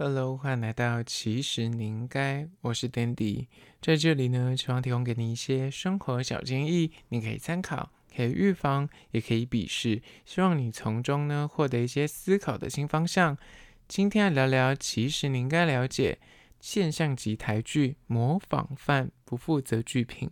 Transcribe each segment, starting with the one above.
Hello，欢迎来到其实你应该，我是 Dandy，在这里呢，希望提供给你一些生活小建议，你可以参考，可以预防，也可以鄙视，希望你从中呢获得一些思考的新方向。今天来聊聊，其实你应该了解现象级台剧《模仿犯不负责剧评》。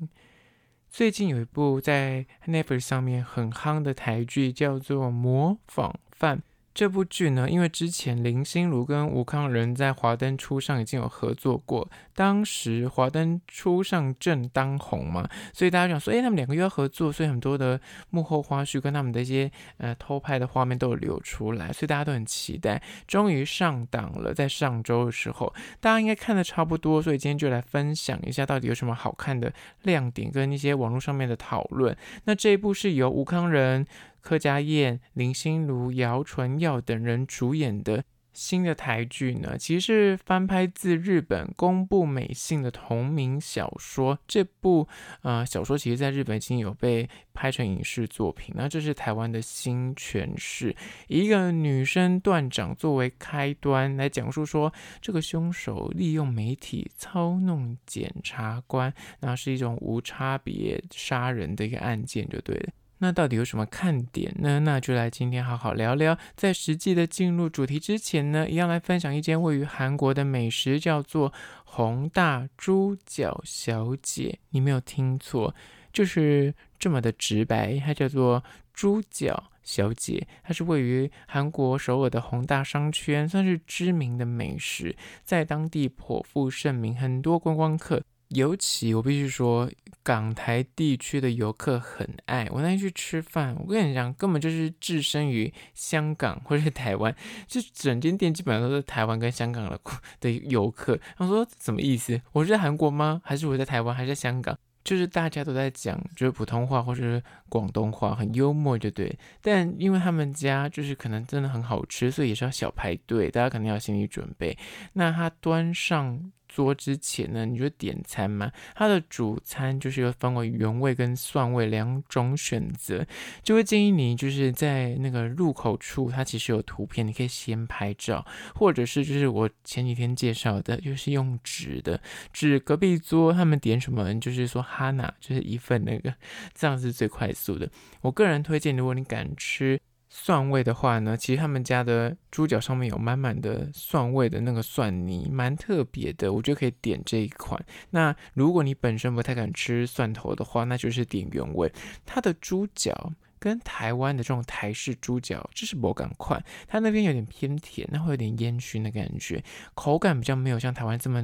最近有一部在 Netflix 上面很夯的台剧，叫做《模仿犯》。这部剧呢，因为之前林心如跟吴康仁在《华灯初上》已经有合作过，当时《华灯初上》正当红嘛，所以大家想说，哎，他们两个又要合作，所以很多的幕后花絮跟他们的一些呃偷拍的画面都有流出来，所以大家都很期待。终于上档了，在上周的时候，大家应该看得差不多，所以今天就来分享一下到底有什么好看的亮点跟一些网络上面的讨论。那这一部是由吴康仁。柯佳嬿、林心如、姚淳耀等人主演的新的台剧呢，其实是翻拍自日本宫部美幸的同名小说。这部呃小说其实在日本已经有被拍成影视作品。那这是台湾的新诠释，一个女生断掌作为开端，来讲述说这个凶手利用媒体操弄检察官，那是一种无差别杀人的一个案件，就对了。那到底有什么看点呢？那就来今天好好聊聊。在实际的进入主题之前呢，一样来分享一间位于韩国的美食，叫做弘大猪脚小姐。你没有听错，就是这么的直白，它叫做猪脚小姐。它是位于韩国首尔的弘大商圈，算是知名的美食，在当地颇负盛名，很多观光客。尤其我必须说，港台地区的游客很爱。我那天去吃饭，我跟你讲，根本就是置身于香港或者是台湾，就整间店基本上都是台湾跟香港的的游客。他说什么意思？我是在韩国吗？还是我在台湾？还是在香港？就是大家都在讲，就是普通话或者是广东话，很幽默，就对。但因为他们家就是可能真的很好吃，所以也是要小排队，大家肯定要心理准备。那他端上。桌之前呢，你就点餐嘛。它的主餐就是分为原味跟蒜味两种选择，就会建议你就是在那个入口处，它其实有图片，你可以先拍照，或者是就是我前几天介绍的，就是用纸的，指隔壁桌他们点什么，就是说哈娜，就是一份那个，这样是最快速的。我个人推荐，如果你敢吃。蒜味的话呢，其实他们家的猪脚上面有满满的蒜味的那个蒜泥，蛮特别的，我觉得可以点这一款。那如果你本身不太敢吃蒜头的话，那就是点原味。它的猪脚跟台湾的这种台式猪脚就是不敢快，它那边有点偏甜，那会有点烟熏的感觉，口感比较没有像台湾这么。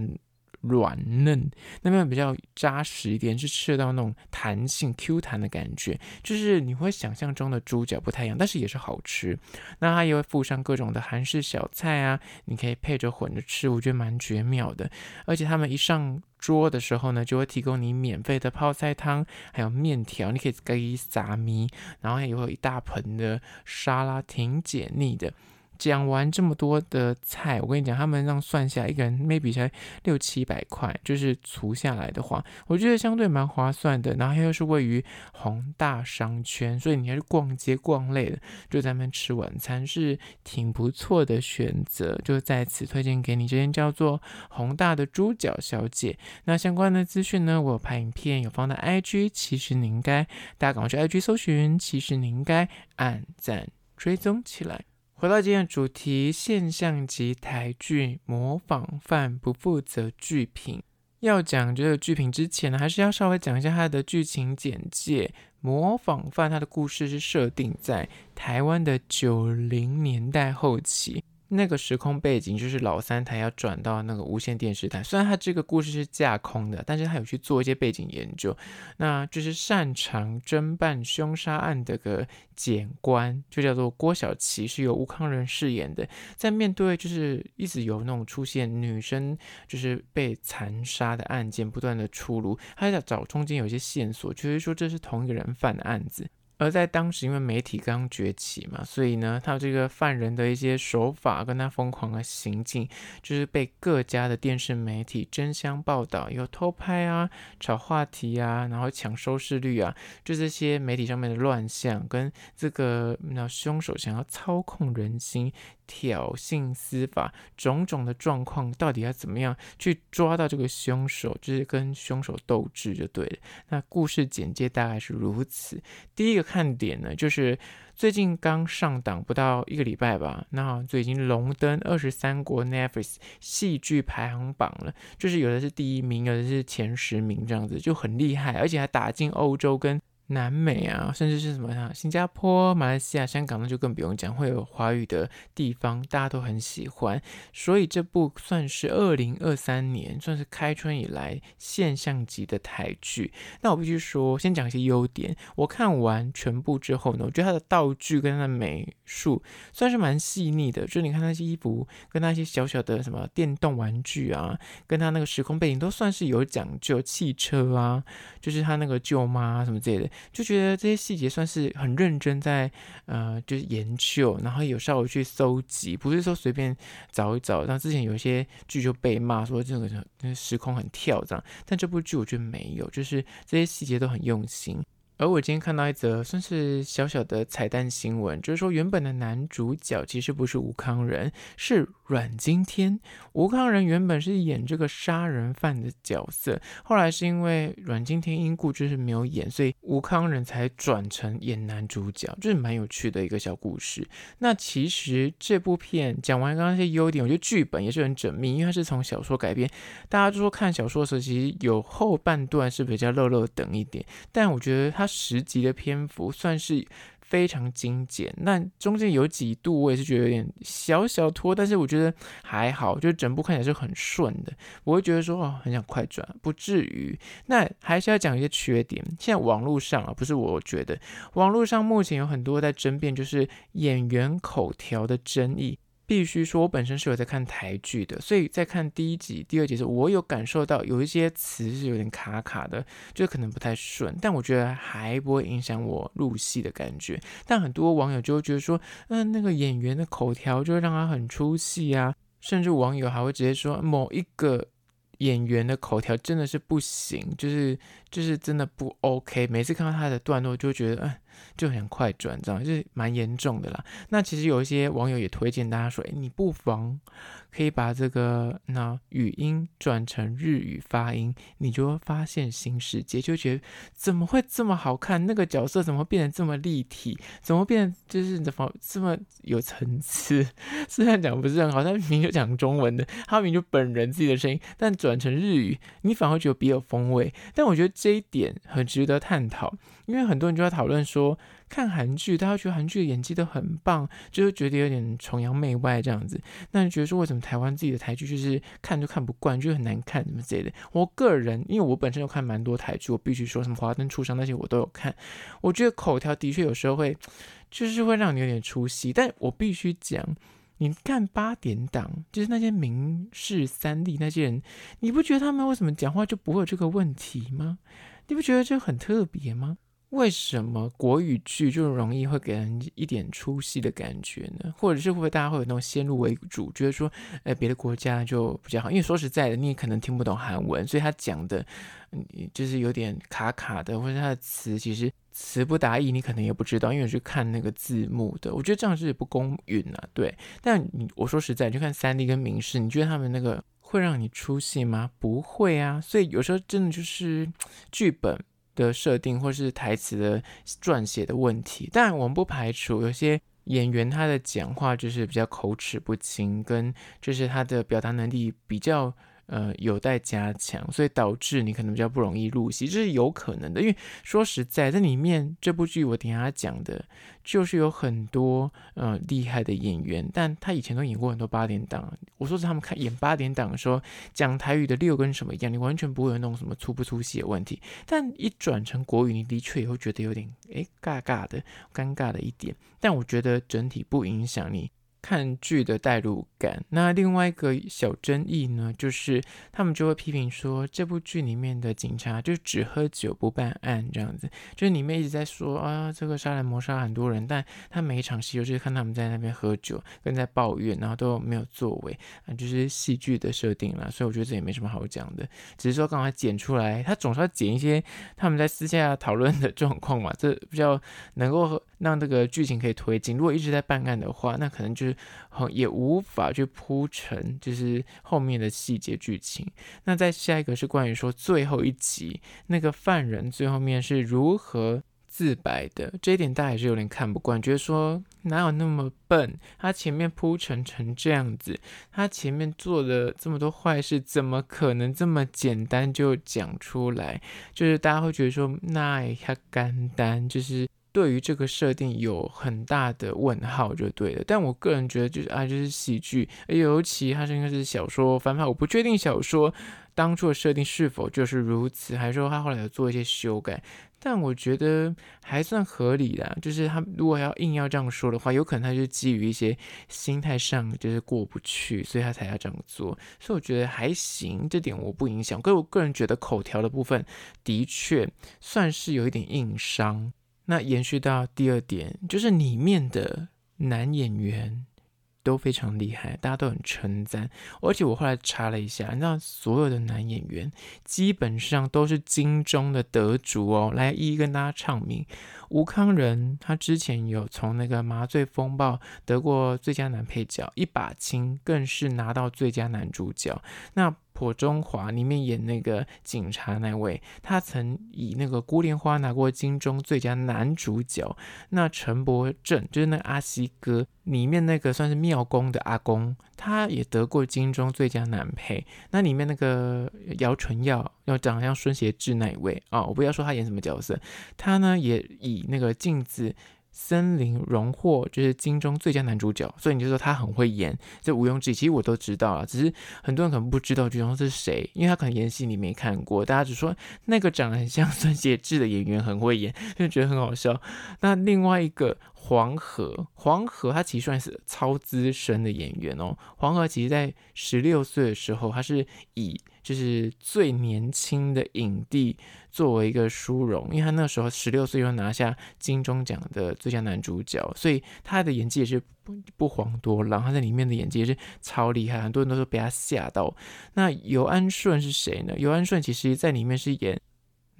软嫩，那边比较扎实一点，是吃到那种弹性 Q 弹的感觉，就是你会想象中的猪脚不太一样，但是也是好吃。那它也会附上各种的韩式小菜啊，你可以配着混着吃，我觉得蛮绝妙的。而且他们一上桌的时候呢，就会提供你免费的泡菜汤，还有面条，你可以可以撒米，然后也会有一大盆的沙拉，挺解腻的。讲完这么多的菜，我跟你讲，他们让算下一个人 maybe 才六七百块，就是除下来的话，我觉得相对蛮划算的。然后又是位于宏大商圈，所以你还是逛街逛累了，就在那边吃晚餐是挺不错的选择。就在此推荐给你这间叫做宏大的猪脚小姐。那相关的资讯呢，我有拍影片，有放在 IG，其实你应该大家赶快去 IG 搜寻，其实你应该按赞追踪起来。回到今天的主题，现象级台剧《模仿犯不负责剧评》。要讲这个剧评之前呢，还是要稍微讲一下它的剧情简介。《模仿犯》它的故事是设定在台湾的九零年代后期。那个时空背景就是老三台要转到那个无线电视台，虽然他这个故事是架空的，但是他有去做一些背景研究。那就是擅长侦办凶杀案的个检官，就叫做郭晓琪，是由吴康仁饰演的。在面对就是一直有那种出现女生就是被残杀的案件不断的出炉，他在找中间有些线索，就是说这是同一个人犯的案子。而在当时，因为媒体刚崛起嘛，所以呢，他这个犯人的一些手法跟他疯狂的行径，就是被各家的电视媒体争相报道，有偷拍啊、炒话题啊，然后抢收视率啊，就这些媒体上面的乱象，跟这个那凶手想要操控人心、挑衅司法，种种的状况到底要怎么样去抓到这个凶手，就是跟凶手斗智就对了。那故事简介大概是如此。第一个看点呢，就是最近刚上档不到一个礼拜吧，那就已经荣登二十三国 Netflix 戏剧排行榜了，就是有的是第一名，有的是前十名这样子，就很厉害，而且还打进欧洲跟。南美啊，甚至是什么啊，新加坡、马来西亚、香港，那就更不用讲，会有华语的地方，大家都很喜欢。所以这部算是二零二三年，算是开春以来现象级的台剧。那我必须说，先讲一些优点。我看完全部之后呢，我觉得它的道具跟它的美术算是蛮细腻的。就你看那些衣服，跟那些小小的什么电动玩具啊，跟它那个时空背景都算是有讲究。汽车啊，就是他那个舅妈，什么之类的。就觉得这些细节算是很认真在呃，就是研究，然后有稍微去搜集，不是说随便找一找。然后之前有一些剧就被骂说这个时空很跳这样，但这部剧我觉得没有，就是这些细节都很用心。而我今天看到一则算是小小的彩蛋新闻，就是说原本的男主角其实不是吴康仁，是阮经天。吴康仁原本是演这个杀人犯的角色，后来是因为阮经天因故就是没有演，所以吴康仁才转成演男主角，就是蛮有趣的一个小故事。那其实这部片讲完刚刚那些优点，我觉得剧本也是很缜密，因为它是从小说改编。大家就说看小说的时候，其实有后半段是比较落落长一点，但我觉得它。十集的篇幅算是非常精简，那中间有几度我也是觉得有点小小拖，但是我觉得还好，就整部看起来是很顺的，我会觉得说哦，很想快转，不至于。那还是要讲一些缺点，现在网络上啊，不是我觉得，网络上目前有很多在争辩，就是演员口条的争议。必须说，我本身是有在看台剧的，所以在看第一集、第二集的时候，我有感受到有一些词是有点卡卡的，就可能不太顺。但我觉得还不会影响我入戏的感觉。但很多网友就会觉得说，嗯、那个演员的口条就会让他很出戏啊，甚至网友还会直接说某一个。演员的口条真的是不行，就是就是真的不 OK。每次看到他的段落，就觉得，嗯，就很快转，这样就是蛮严重的啦。那其实有一些网友也推荐大家说，哎，你不妨。可以把这个那语音转成日语发音，你就会发现新世界，就觉得怎么会这么好看？那个角色怎么变得这么立体？怎么变就是怎么这么有层次？虽然讲不是很好，但明明就讲中文的，他明明就本人自己的声音，但转成日语，你反而觉得别有风味。但我觉得这一点很值得探讨，因为很多人就在讨论说。看韩剧，大家觉得韩剧的演技都很棒，就会觉得有点崇洋媚外这样子。那你觉得说，为什么台湾自己的台剧就是看就看不惯，就很难看什么之类的？我个人，因为我本身有看蛮多台剧，我必须说什么《华灯初上》那些我都有看。我觉得口条的确有时候会，就是会让你有点出戏。但我必须讲，你看八点档，就是那些民视三立那些人，你不觉得他们为什么讲话就不会有这个问题吗？你不觉得这很特别吗？为什么国语剧就容易会给人一点出戏的感觉呢？或者是会不会大家会有那种先入为主，觉得说，呃，别的国家就比较好？因为说实在的，你也可能听不懂韩文，所以他讲的，嗯，就是有点卡卡的，或者他的词其实词不达意，你可能也不知道，因为我是看那个字幕的。我觉得这样是不公允啊，对。但你我说实在，就看三 D 跟民视，你觉得他们那个会让你出戏吗？不会啊。所以有时候真的就是剧本。的设定或是台词的撰写的问题，但我们不排除有些演员他的讲话就是比较口齿不清，跟就是他的表达能力比较。呃，有待加强，所以导致你可能比较不容易入戏，这是有可能的。因为说实在，在里面这部剧我等下讲的，就是有很多呃厉害的演员，但他以前都演过很多八点档。我说是他们看演八点档的时候，讲台语的六跟什么一样，你完全不会有那种什么粗不粗细的问题。但一转成国语，你的确也会觉得有点诶尬尬的，尴尬的一点。但我觉得整体不影响你。看剧的代入感。那另外一个小争议呢，就是他们就会批评说，这部剧里面的警察就只喝酒不办案这样子，就是里面一直在说啊，这个杀人魔杀很多人，但他每一场戏就是看他们在那边喝酒，跟在抱怨，然后都没有作为啊，就是戏剧的设定啦。所以我觉得这也没什么好讲的，只是说刚才剪出来，他总是要剪一些他们在私下讨论的状况嘛，这比较能够让这个剧情可以推进。如果一直在办案的话，那可能就是也无法去铺陈，就是后面的细节剧情。那再下一个是关于说最后一集那个犯人最后面是如何自白的，这一点大家也是有点看不惯，觉得说哪有那么笨？他前面铺陈成这样子，他前面做了这么多坏事，怎么可能这么简单就讲出来？就是大家会觉得说那也太简单，就是对于这个设定有很大的问号就对了。但我个人觉得就是啊，就是喜剧，尤其他是应该是小说翻拍，我不确定小说当初的设定是否就是如此，还是说他后来有做一些修改。但我觉得还算合理的，就是他如果要硬要这样说的话，有可能他就基于一些心态上就是过不去，所以他才要这样做。所以我觉得还行，这点我不影响。可是我个人觉得口条的部分的确算是有一点硬伤。那延续到第二点，就是里面的男演员。都非常厉害，大家都很称赞。而且我后来查了一下，你知道所有的男演员基本上都是金钟的得主哦。来一一跟大家唱名：吴康仁，他之前有从那个《麻醉风暴》得过最佳男配角，《一把青》更是拿到最佳男主角。那朴中华里面演那个警察那位，他曾以那个《孤莲花》拿过金钟最佳男主角。那陈柏正就是那个阿西哥里面那个算是庙公的阿公，他也得过金钟最佳男配。那里面那个姚淳耀要长得像孙协志那一位啊、哦，我不要说他演什么角色，他呢也以那个镜子。森林荣获就是金钟最佳男主角，所以你就说他很会演，这毋庸置疑。其实我都知道了，只是很多人可能不知道剧中是谁，因为他可能演戏你没看过，大家只说那个长得很像孙协志的演员很会演，就觉得很好笑。那另外一个黄河，黄河他其实算是超资深的演员哦。黄河其实在十六岁的时候，他是以就是最年轻的影帝作为一个殊荣，因为他那时候十六岁就拿下金钟奖的最佳男主角，所以他的演技也是不不遑多让。他在里面的演技也是超厉害，很多人都说被他吓到。那游安顺是谁呢？游安顺其实在里面是演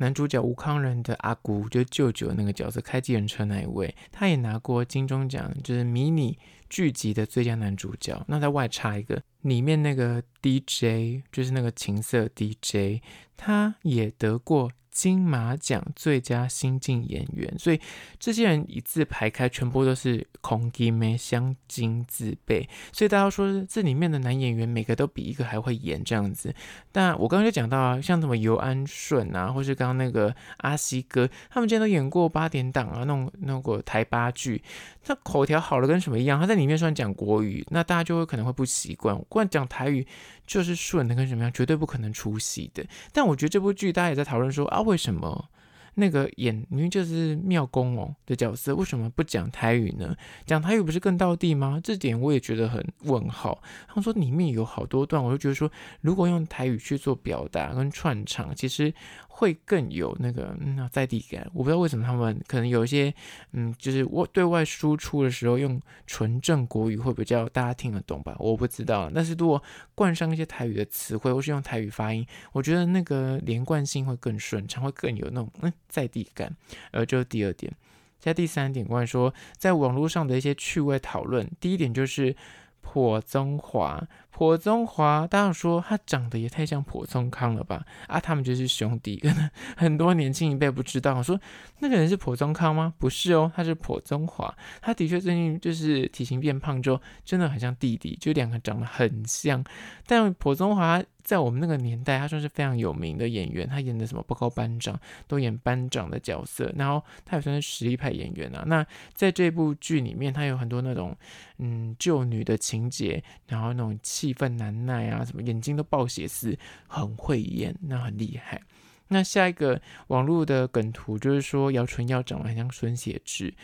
男主角吴康仁的阿姑，就舅舅那个角色，开计程车那一位，他也拿过金钟奖，就是迷你剧集的最佳男主角。那在外插一个。里面那个 DJ 就是那个情色 DJ，他也得过。金马奖最佳新晋演员，所以这些人一字排开，全部都是空金没镶金自备。所以大家说这里面的男演员每个都比一个还会演这样子。但我刚刚就讲到啊，像什么尤安顺啊，或是刚刚那个阿西哥，他们之前都演过八点档啊，那种那个台八剧，他口条好的跟什么一样。他在里面虽然讲国语，那大家就会可能会不习惯。不然讲台语就是顺的跟什么样，绝对不可能出戏的。但我觉得这部剧大家也在讨论说啊。为什么那个演明明就是妙公哦的角色，为什么不讲台语呢？讲台语不是更道地吗？这点我也觉得很问号。他们说里面有好多段，我就觉得说，如果用台语去做表达跟串场，其实。会更有那个嗯在地感，我不知道为什么他们可能有一些嗯，就是我对外输出的时候用纯正国语会比较大家听得懂吧？我不知道，但是如果冠上一些台语的词汇，或是用台语发音，我觉得那个连贯性会更顺畅，会更有那种嗯在地感。呃，就是第二点，在第三点关于说在网络上的一些趣味讨论，第一点就是破中华。朴宗华，大家说他长得也太像朴宗康了吧？啊，他们就是兄弟，可能很多年轻一辈不知道。说那个人是朴宗康吗？不是哦，他是朴宗华。他的确最近就是体型变胖之后，真的很像弟弟，就两个长得很像。但朴宗华在我们那个年代，他算是非常有名的演员，他演的什么报告班长，都演班长的角色，然后他也算是实力派演员啊。那在这部剧里面，他有很多那种嗯救女的情节，然后那种。气愤难耐啊，什么眼睛都爆血丝，很会演，那很厉害。那下一个网络的梗图就是说，姚纯耀长得很像孙协志。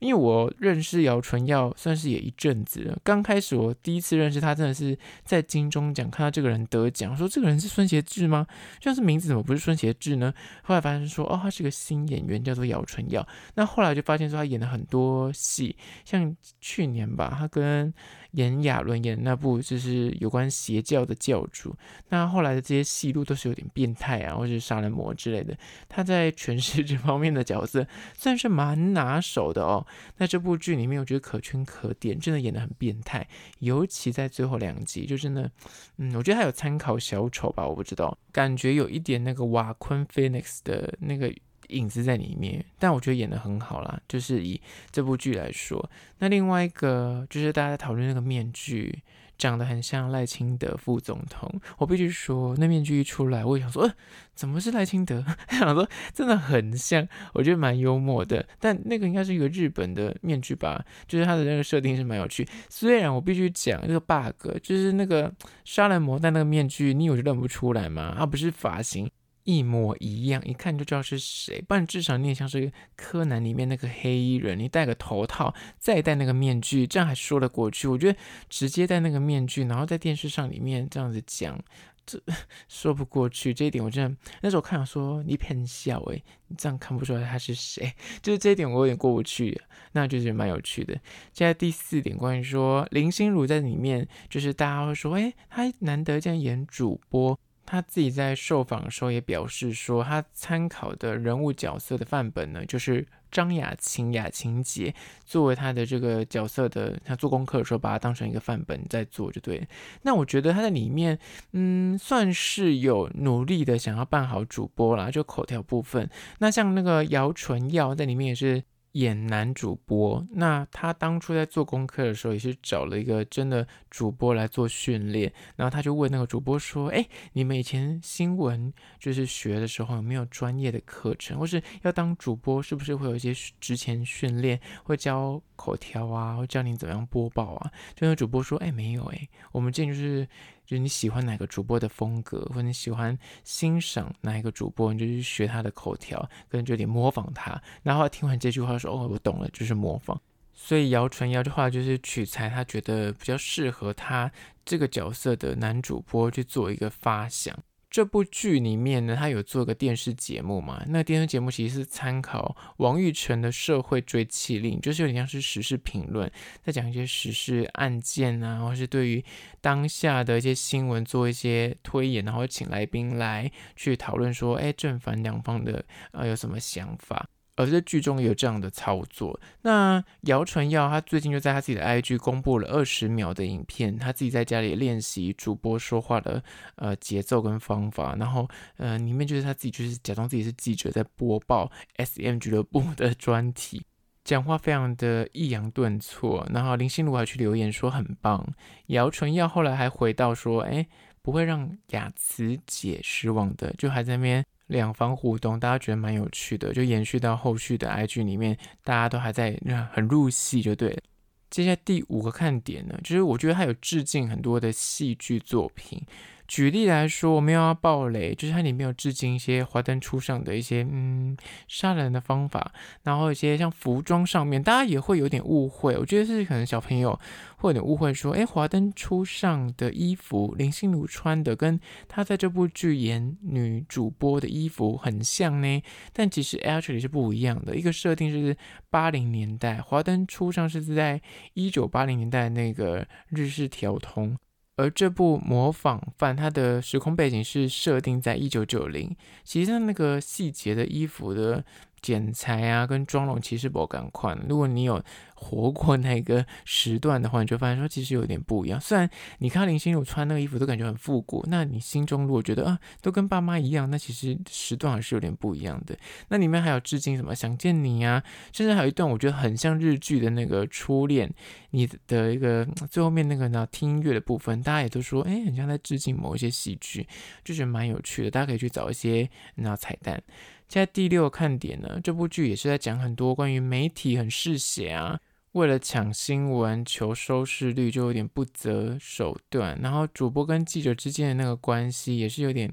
因为我认识姚纯耀算是也一阵子了。刚开始我第一次认识他，真的是在金钟奖看到这个人得奖，说这个人是孙协志吗？像是名字怎么不是孙协志呢？后来发现说哦，他是个新演员，叫做姚纯耀。那后来就发现说他演了很多戏，像去年吧，他跟炎亚纶演的那部就是有关邪教的教主。那后来的这些戏路都是有点变态啊，或是杀人魔之类的。他在诠释这方面的角色算是蛮拿手的哦。那这部剧里面，我觉得可圈可点，真的演得很变态，尤其在最后两集，就真的，嗯，我觉得还有参考小丑吧，我不知道，感觉有一点那个瓦昆菲尼克斯的那个。影子在里面，但我觉得演得很好啦。就是以这部剧来说，那另外一个就是大家在讨论那个面具长得很像赖清德副总统。我必须说，那面具一出来，我想说，呃，怎么是赖清德？想说真的很像，我觉得蛮幽默的。但那个应该是一个日本的面具吧？就是它的那个设定是蛮有趣。虽然我必须讲这个 bug，就是那个杀人魔戴那个面具，你有就认不出来吗？它不是发型。一模一样，一看就知道是谁。不然至少你也像是柯南里面那个黑衣人，你戴个头套，再戴那个面具，这样还说得过去。我觉得直接戴那个面具，然后在电视上里面这样子讲，这 说不过去。这一点我真的那时候看了说你偏笑诶，你这样看不出来他是谁，就是这一点我有点过不去。那就是蛮有趣的。接下来第四点，关于说林心如在里面，就是大家会说，哎，他难得这样演主播。他自己在受访的时候也表示说，他参考的人物角色的范本呢，就是张雅琴、雅琴姐作为他的这个角色的，他做功课的时候把它当成一个范本在做，就对。那我觉得他在里面，嗯，算是有努力的想要扮好主播啦，就口条部分。那像那个姚淳耀在里面也是。演男主播，那他当初在做功课的时候，也是找了一个真的主播来做训练。然后他就问那个主播说：“哎，你们以前新闻就是学的时候，有没有专业的课程，或是要当主播，是不是会有一些之前训练，会教口条啊，会教你怎么样播报啊？”就那个主播说：“哎，没有哎，我们这就是。”就是你喜欢哪个主播的风格，或者你喜欢欣赏哪一个主播，你就去学他的口条，可能就有点模仿他。然后听完这句话说：“哦，我懂了，就是模仿。”所以姚纯瑶的话就是取材他觉得比较适合他这个角色的男主播去做一个发想。这部剧里面呢，他有做个电视节目嘛？那电视节目其实是参考王玉成的《社会追气令》，就是有点像是时事评论，在讲一些时事案件啊，或是对于当下的一些新闻做一些推演，然后请来宾来去讨论说，哎，正反两方的啊有什么想法。而在剧中也有这样的操作。那姚淳耀他最近就在他自己的 IG 公布了二十秒的影片，他自己在家里练习主播说话的呃节奏跟方法，然后呃里面就是他自己就是假装自己是记者在播报 SM 俱乐部的专题，讲话非常的抑扬顿挫。然后林心如还去留言说很棒。姚淳耀后来还回到说，哎，不会让雅慈姐失望的，就还在那边。两方互动，大家觉得蛮有趣的，就延续到后续的 IG 里面，大家都还在很入戏，就对了。接下来第五个看点呢，就是我觉得它有致敬很多的戏剧作品。举例来说，我没有要暴雷，就是它里面有致敬一些《华灯初上》的一些嗯杀人的方法，然后一些像服装上面，大家也会有点误会。我觉得是可能小朋友会有点误会，说，诶，《华灯初上》的衣服林心如穿的跟她在这部剧演女主播的衣服很像呢，但其实 actually 是不一样的。一个设定是八零年代，《华灯初上》是在一九八零年代那个日式条通。而这部模仿犯，它的时空背景是设定在一九九零，其实它那个细节的衣服的剪裁啊，跟妆容其实不赶快。如果你有。活过那个时段的话，你就发现说其实有点不一样。虽然你看林心如穿那个衣服都感觉很复古，那你心中如果觉得啊都跟爸妈一样，那其实时段还是有点不一样的。那里面还有致敬什么想见你啊，甚至还有一段我觉得很像日剧的那个初恋，你的一个最后面那个呢听音乐的部分，大家也都说哎很像在致敬某一些戏剧，就觉得蛮有趣的。大家可以去找一些那彩蛋。现在第六个看点呢，这部剧也是在讲很多关于媒体很嗜血啊。为了抢新闻、求收视率，就有点不择手段。然后主播跟记者之间的那个关系也是有点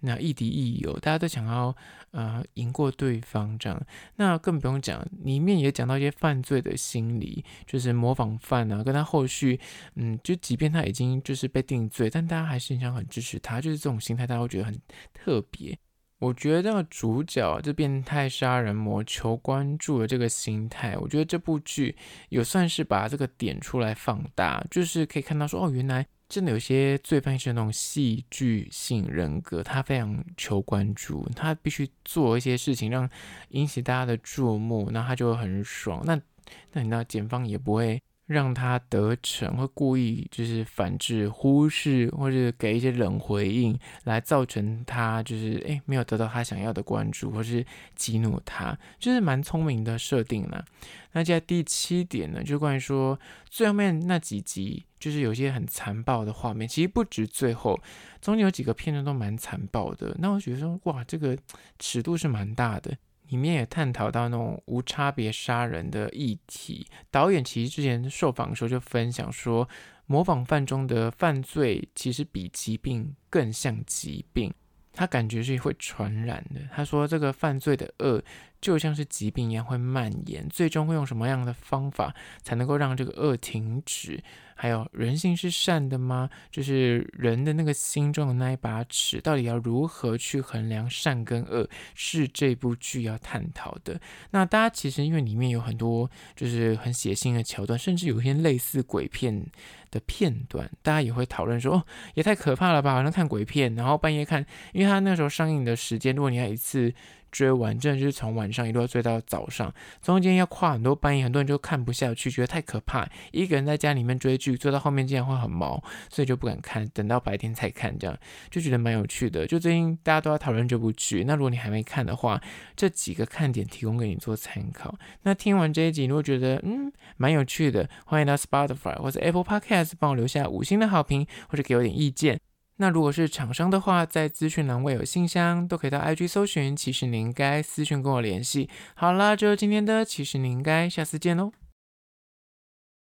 那亦敌亦友，大家都想要呃赢过对方这样。那更不用讲，里面也讲到一些犯罪的心理，就是模仿犯啊，跟他后续嗯，就即便他已经就是被定罪，但大家还是很想很支持他，就是这种心态，大家会觉得很特别。我觉得主角这变态杀人魔求关注的这个心态，我觉得这部剧有算是把这个点出来放大，就是可以看到说，哦，原来真的有些罪犯是那种戏剧性人格，他非常求关注，他必须做一些事情让引起大家的注目，那他就会很爽。那那你知道，检方也不会。让他得逞，会故意就是反制、忽视，或者给一些冷回应，来造成他就是诶没有得到他想要的关注，或是激怒他，就是蛮聪明的设定啦。那接下来第七点呢，就关于说最后面那几集，就是有些很残暴的画面，其实不止最后，中间有几个片段都蛮残暴的。那我觉得说，哇，这个尺度是蛮大的。里面也探讨到那种无差别杀人的议题。导演其实之前受访的时候就分享说，模仿犯中的犯罪其实比疾病更像疾病，他感觉是会传染的。他说这个犯罪的恶就像是疾病一样会蔓延，最终会用什么样的方法才能够让这个恶停止？还有人性是善的吗？就是人的那个心中的那一把尺，到底要如何去衡量善跟恶，是这部剧要探讨的。那大家其实因为里面有很多就是很血腥的桥段，甚至有一些类似鬼片的片段，大家也会讨论说，哦，也太可怕了吧？好像看鬼片，然后半夜看，因为他那时候上映的时间，如果你要一次。追完真的是从晚上一路追到早上，中间要跨很多半夜，很多人就看不下去，觉得太可怕。一个人在家里面追剧，追到后面竟然会很毛，所以就不敢看，等到白天才看，这样就觉得蛮有趣的。就最近大家都在讨论这部剧，那如果你还没看的话，这几个看点提供给你做参考。那听完这一集，如果觉得嗯蛮有趣的，欢迎到 Spotify 或者 Apple Podcast 帮我留下五星的好评，或者给我点意见。那如果是厂商的话，在资讯栏位有信箱，都可以到 IG 搜寻，其实你应该私讯跟我联系。好啦，就是今天的，其实你应该下次见喽。